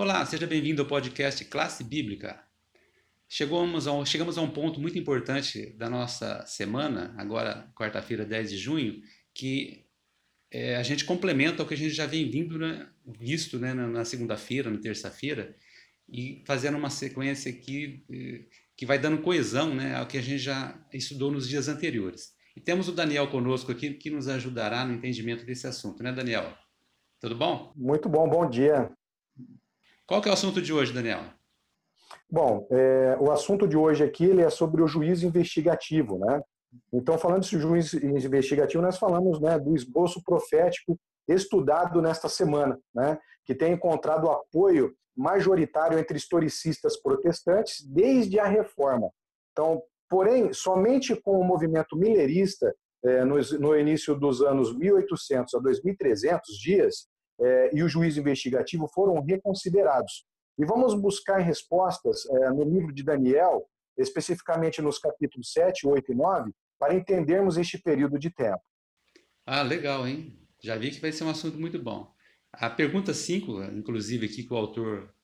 Olá, seja bem-vindo ao podcast Classe Bíblica. Chegamos a, um, chegamos a um ponto muito importante da nossa semana, agora quarta-feira, 10 de junho, que é, a gente complementa o que a gente já vem vindo, né, visto né, na, segunda-feira, na terça-feira, e fazendo uma sequência aqui eh, que vai dando coesão né, ao que a gente já estudou nos dias anteriores. E temos o Daniel conosco aqui que nos ajudará no entendimento desse assunto, né, Daniel? Tudo bom? Muito bom, bom dia. Qual que é o assunto de hoje, Daniel? Bom, é, o assunto de hoje aqui ele é sobre o juízo investigativo, né? Então, falando de juízo investigativo, nós falamos né, do esboço profético estudado nesta semana, né, que tem encontrado apoio majoritário entre historicistas protestantes desde a Reforma. Então, porém, somente com o movimento millerista, é, no, no início dos anos 1800 a 2300 dias, é, e o juízo investigativo foram reconsiderados. E vamos buscar respostas é, no livro de Daniel, especificamente nos capítulos 7, 8 e 9, para entendermos este período de tempo. Ah, legal, hein? Já vi que vai ser um assunto muito bom. A pergunta 5, inclusive, aqui que o autor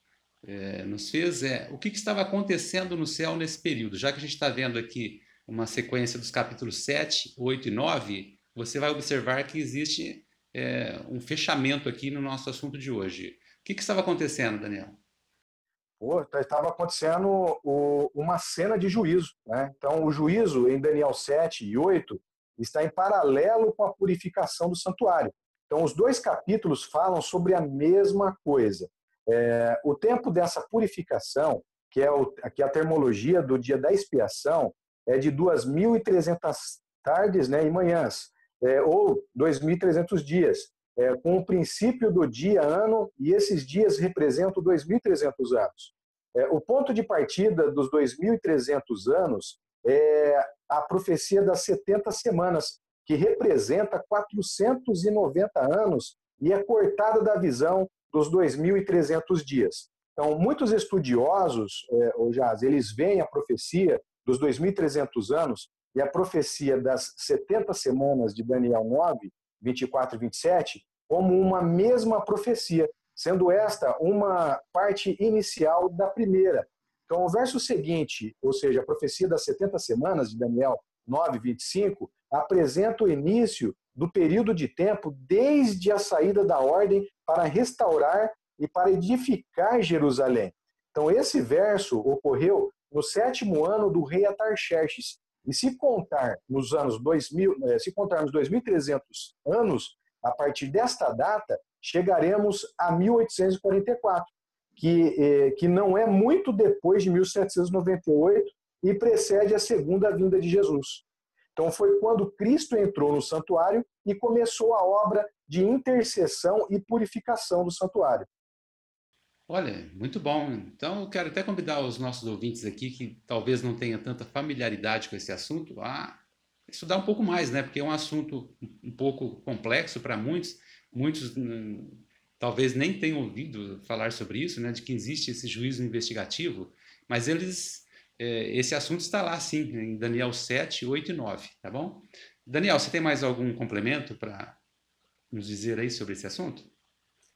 é, nos fez é o que, que, estava acontecendo no céu nesse período? Já que a gente está vendo aqui uma sequência dos capítulos 7, 8 e 9, você vai observar que existe é, um fechamento aqui no nosso assunto de hoje. O que, que estava acontecendo, Daniel? Tá, estava acontecendo o, uma cena de juízo. Né? Então, o juízo em Daniel 7 e 8 está em paralelo com a purificação do santuário. Então, os dois capítulos falam sobre a mesma coisa. É, o tempo dessa purificação, que é, o, que é a termologia do dia da expiação, é de 2.300 tardes né, e manhãs é, ou 2.300 dias, é, com o princípio do dia, ano, e esses dias representam 2.300 anos. É, o ponto de partida dos 2.300 anos é a profecia das 70 semanas, que representa 490 anos e é cortada da visão dos 2.300 dias. Então, muitos estudiosos, é, Jaz, eles veem a profecia dos 2.300 anos e a profecia das 70 semanas de Daniel 9, 24 e 27, como uma mesma profecia, sendo esta uma parte inicial da primeira. Então, o verso seguinte, ou seja, a profecia das 70 semanas de Daniel 9, 25, apresenta o início do período de tempo desde a saída da ordem para restaurar e para edificar Jerusalém. Então, esse verso ocorreu no sétimo ano do rei Atarxerxes, e se contar nos anos 2000, eh, se contarmos 2.300 anos, a partir desta data, chegaremos a 1844, que, eh, que não é muito depois de 1798 e precede a segunda vinda de Jesus. Então, foi quando Cristo entrou no santuário e começou a obra de intercessão e purificação do santuário. Olha, muito bom. Então, eu quero até convidar os nossos ouvintes aqui que talvez não tenham tanta familiaridade com esse assunto a estudar um pouco mais, né? Porque é um assunto um pouco complexo para muitos. Muitos talvez nem tenham ouvido falar sobre isso, né? De que existe esse juízo investigativo, mas eles é, esse assunto está lá sim, em Daniel 7, 8 e 9, tá bom? Daniel, você tem mais algum complemento para nos dizer aí sobre esse assunto?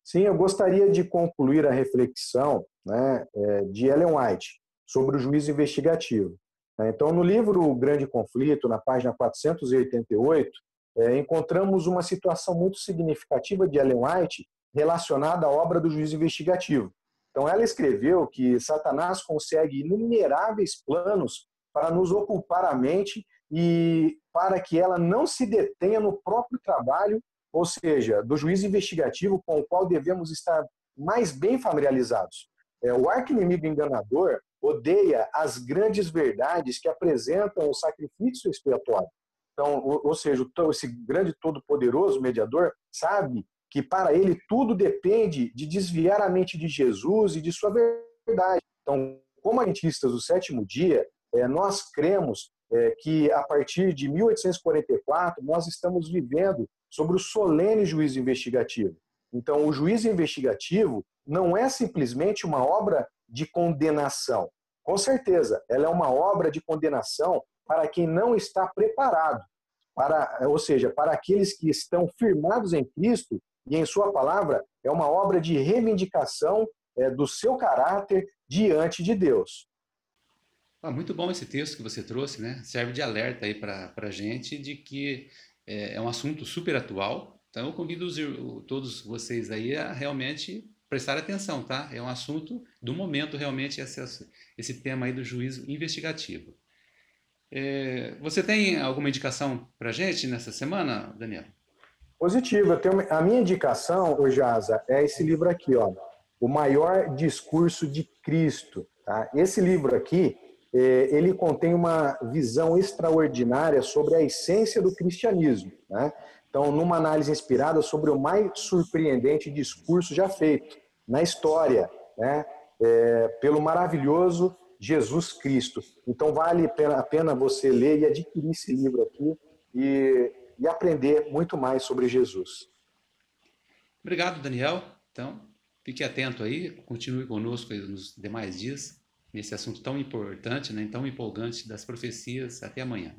Sim, eu gostaria de concluir a reflexão né, é, de Ellen White sobre o juízo investigativo. Né. Então, no livro O Grande Conflito, na página 488, é, encontramos uma situação muito significativa de Ellen White relacionada à obra do juízo investigativo. Então, ela escreveu que Satanás consegue inumeráveis planos para nos ocupar a mente e para que ela não se detenha no próprio trabalho ou seja, do juízo investigativo com o qual devemos estar mais bem familiarizados. É, o arqui-inimigo enganador odeia as grandes verdades que apresentam o sacrifício expiatório. Então, ou, ou seja, esse grande todo-poderoso mediador sabe que para ele tudo depende de desviar a mente de Jesus e de sua verdade. Então, como adventistas do sétimo dia, é, nós cremos é, que a partir de 1844 nós estamos vivendo sobre o solene juízo investigativo. Então, o juízo investigativo não é simplesmente uma obra de condenação. Com certeza, ela é uma obra de condenação para quem não está preparado, para, ou seja, para aqueles que estão firmados em Cristo e em Sua palavra, é uma obra de reivindicação é, do seu caráter diante de Deus. Ah, muito bom esse texto que você trouxe, né? Serve de alerta aí para a gente de que é, é, um assunto super atual. Então eu convido os, todos vocês aí a realmente prestar atenção, tá? É um assunto do momento realmente esse, esse tema aí do juízo investigativo. É, você tem alguma indicação para gente nessa semana, Daniel? Positivo. Eu tenho, a minha indicação, Jaza, é esse livro aqui, ó, O Maior Discurso de Cristo. Tá? Esse livro aqui, ele contém uma visão extraordinária sobre a essência do cristianismo. Né? Então, numa análise inspirada sobre o mais surpreendente discurso já feito na história, né? É, pelo maravilhoso Jesus Cristo. Então, vale a pena você ler e adquirir esse livro aqui e, e aprender muito mais sobre Jesus. Obrigado, Daniel. Então, fique atento aí, continue conosco nos demais dias, nesse assunto tão importante, né, tão empolgante das profecias. Até amanhã.